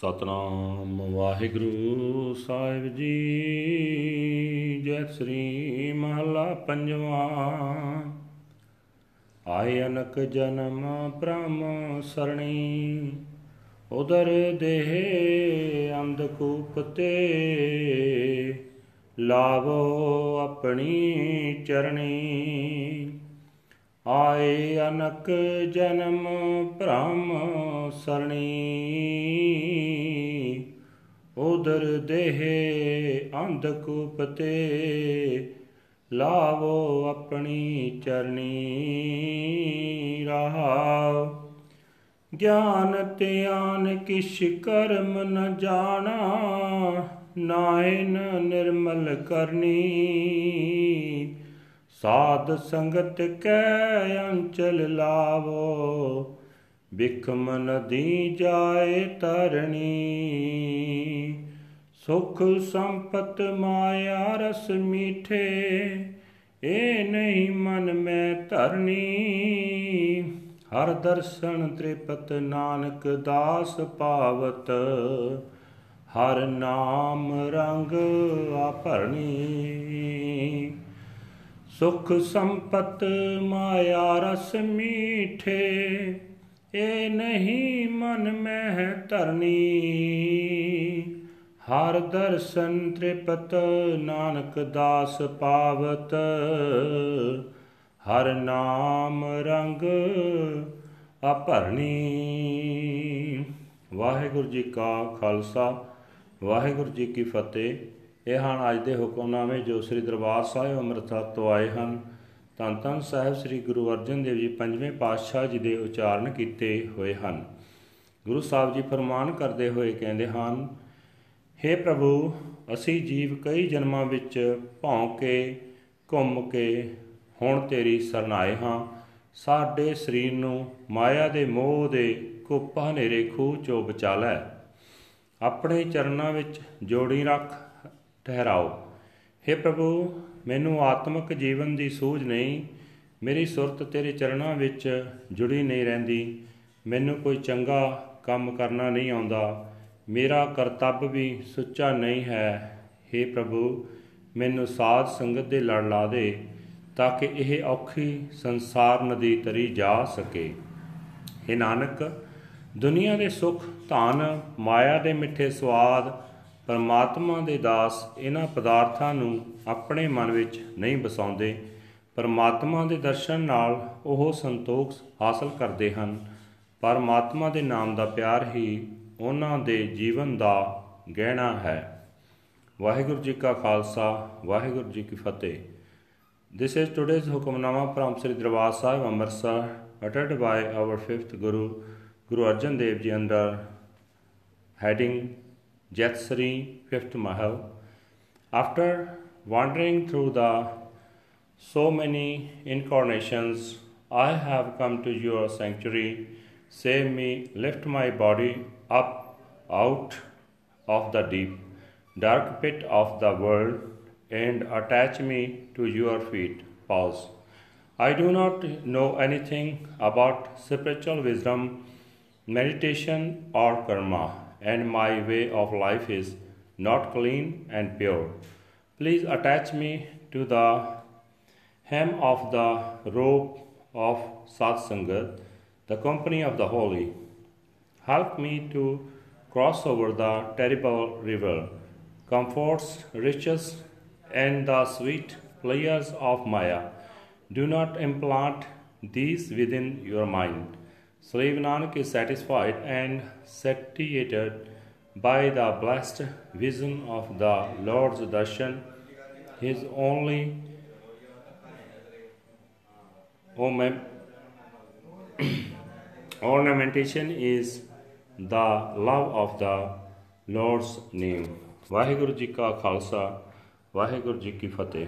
ਸਤਨਾਮ ਵਾਹਿਗੁਰੂ ਸਾਹਿਬ ਜੀ। ਜੈ ਸ੍ਰੀ ਮਹਲਾ ਪੰਜਵਾ। ਆਏ ਅਨਕ ਜਨਮ ਬ੍ਰਹਮ ਸਰਣੀ। ਉਦਰ ਦੇਹ ਅੰਧਕੂਪ ਤੇ। ਲਾਵੋ ਆਪਣੀ ਚਰਣੀ। ਆਏ ਅਨਕ ਜਨਮ ਭ੍ਰਮ ਸਰਣੀ। ਉਦਰ ਦੇਹ ਅੰਧਕੂਪ ਤੇ ਲਾਵੋ ਆਪਣੀ ਚਰਣੀ ਰਹਾਉ ਗਿਆਨ ਧਿਆਨ ਕਿਛ ਕਰਮ ਨ ਜਾਣਾ, ਨਾਇਨ ਨਿਰਮਲ ਕਰਨੀ। ਸਾਧ ਸੰਗਤ ਕੈ ਅੰਚਲ ਲਾਵੋ ਬਿਖਮ ਨਦੀ ਜਾਏ ਤਰਣੀ। ਸੁਖ ਸੰਪਤ ਮਾਇਆ ਰਸ ਮੀਠੇ, ਏ ਨਹੀਂ ਮਨ ਮੈਂ ਧਰਨੀ। ਹਰ ਦਰਸ਼ਨ ਤ੍ਰਿਪਤ ਨਾਨਕ ਦਾਸ ਪਾਵਤ, ਹਰ ਨਾਮ ਰੰਗ ਆਭਰਣੀ ਸੁਖ ਸੰਪਤ ਮਾਇਆ ਰਸ ਮੀਠੇ, ਏ ਨਹੀਂ ਮਨ ਮੈਂ ਧਰਨੀ। ਹਰ ਦਰਸ਼ਨ ਤ੍ਰਿਪਤ ਨਾਨਕ ਦਾਸ ਪਾਵਤ, ਹਰ ਨਾਮ ਰੰਗ ਅਭਰਣੀ ਵਾਹਿਗੁਰੂ ਜੀ ਕਾ ਖਾਲਸਾ, ਵਾਹਿਗੁਰੂ ਜੀ ਕੀ ਫਤਿਹ। ਇਹ ਹਨ ਅੱਜ ਦੇ ਹੁਕਮਨਾਮੇ ਜੋ ਸ੍ਰੀ ਦਰਬਾਰ ਸਾਹਿਬ ਅੰਮ੍ਰਿਤਸਰ ਤੋਂ ਆਏ ਹਨ। ਧੰਨ ਧੰਨ ਸਾਹਿਬ ਸ੍ਰੀ ਗੁਰੂ ਅਰਜਨ ਦੇਵ ਜੀ ਪੰਜਵੇਂ ਪਾਤਸ਼ਾਹ ਜੀ ਦੇ ਉਚਾਰਨ ਕੀਤੇ ਹੋਏ ਹਨ। ਗੁਰੂ ਸਾਹਿਬ ਜੀ ਫਰਮਾਨ ਕਰਦੇ ਹੋਏ ਕਹਿੰਦੇ ਹਨ हे ਪ੍ਰਭੂ, ਅਸੀਂ ਜੀਵ ਕਈ ਜਨਮਾਂ ਵਿੱਚ ਭੌਂ ਕੇ, ਘੁੰਮ ਕੇ ਹੁਣ ਤੇਰੀ ਸਰਨਾਏ ਹਾਂ। ਸਾਡੇ ਸਰੀਰ ਨੂੰ ਮਾਇਆ ਦੇ ਮੋਹ ਦੇ ਕੁੱਪਾ ਹਨੇਰੇ ਖੂਹ ਚੋਂ ਬਚਾ ਲੈ। ਆਪਣੇ ਚਰਨਾਂ ਵਿੱਚ ਜੋੜੀ ਰੱਖ ਠਹਿਰਾਓ हे ਪ੍ਰਭੂ ਮੈਨੂੰ ਆਤਮਿਕ ਜੀਵਨ ਦੀ ਸੂਝ ਨਹੀਂ ਮੇਰੀ ਸੁਰਤ ਤੇਰੇ ਚਰਨਾਂ ਵਿੱਚ ਜੁੜੀ ਨਹੀਂ ਰਹਿੰਦੀ ਮੈਨੂੰ ਕੋਈ ਚੰਗਾ ਕੰਮ ਕਰਨਾ ਨਹੀਂ ਆਉਂਦਾ ਮੇਰਾ ਕਰਤੱਵ ਵੀ ਸੁੱਚਾ ਨਹੀਂ ਹੈ हे ਪ੍ਰਭੂ ਮੈਨੂੰ ਸਾਧ ਸੰਗਤ ਦੇ ਲੜ ਲਾ ਦੇ ਤਾਂ ਕਿ ਇਹ ਔਖੀ ਸੰਸਾਰ ਨਦੀ ਤਰੀ ਜਾ ਸਕੇ हे ਨਾਨਕ ਦੁਨੀਆ ਦੇ ਸੁਖ ਧਨ ਮਾਇਆ ਦੇ ਮਿੱਠੇ ਸਵਾਦ ਪਰਮਾਤਮਾ ਦੇ ਦਾਸ ਇਹਨਾਂ ਪਦਾਰਥਾਂ ਨੂੰ ਆਪਣੇ ਮਨ ਵਿੱਚ ਨਹੀਂ ਬਸਾਉਂਦੇ ਪਰਮਾਤਮਾ ਦੇ ਦਰਸ਼ਨ ਨਾਲ ਉਹ ਸੰਤੋਖ ਹਾਸਲ ਕਰਦੇ ਹਨ। ਪਰਮਾਤਮਾ ਦੇ ਨਾਮ ਦਾ ਪਿਆਰ ਹੀ ਉਹਨਾਂ ਦੇ ਜੀਵਨ ਦਾ ਗਹਿਣਾ ਹੈ। ਵਾਹਿਗੁਰੂ ਜੀ ਕਾ ਖਾਲਸਾ, ਵਾਹਿਗੁਰੂ ਜੀ ਕੀ ਫਤਿਹ। This is today's Hukamnama from Sri Darbar Sahib Amritsar uttered by our fifth Guru Guru Arjan Dev Ji under heading Jatsari fifth Mahal. After wandering through the so many incarnations, I have come to your sanctuary. Save me, lift my body up out of the deep, dark pit of the world, and attach me to your feet. Pause. I do not know anything about spiritual wisdom, meditation, or karma, and my way of life is not clean and pure. Please attach me to the hem of the robe of Satsangat, the company of the holy. Help me to cross over the terrible river, comforts, riches, and the sweet pleasures of Maya. Do not implant these within your mind. Slave Nanak is satisfied and satiated by the blessed vision of the Lord's darshan. His only ornamentation is the love of the Lord's name. Waheguru ji ਕਾ ਖਾਲਸਾ ਵਾਹਿਗੁਰੂ ਜੀ ਕੀ ਫਤਿਹ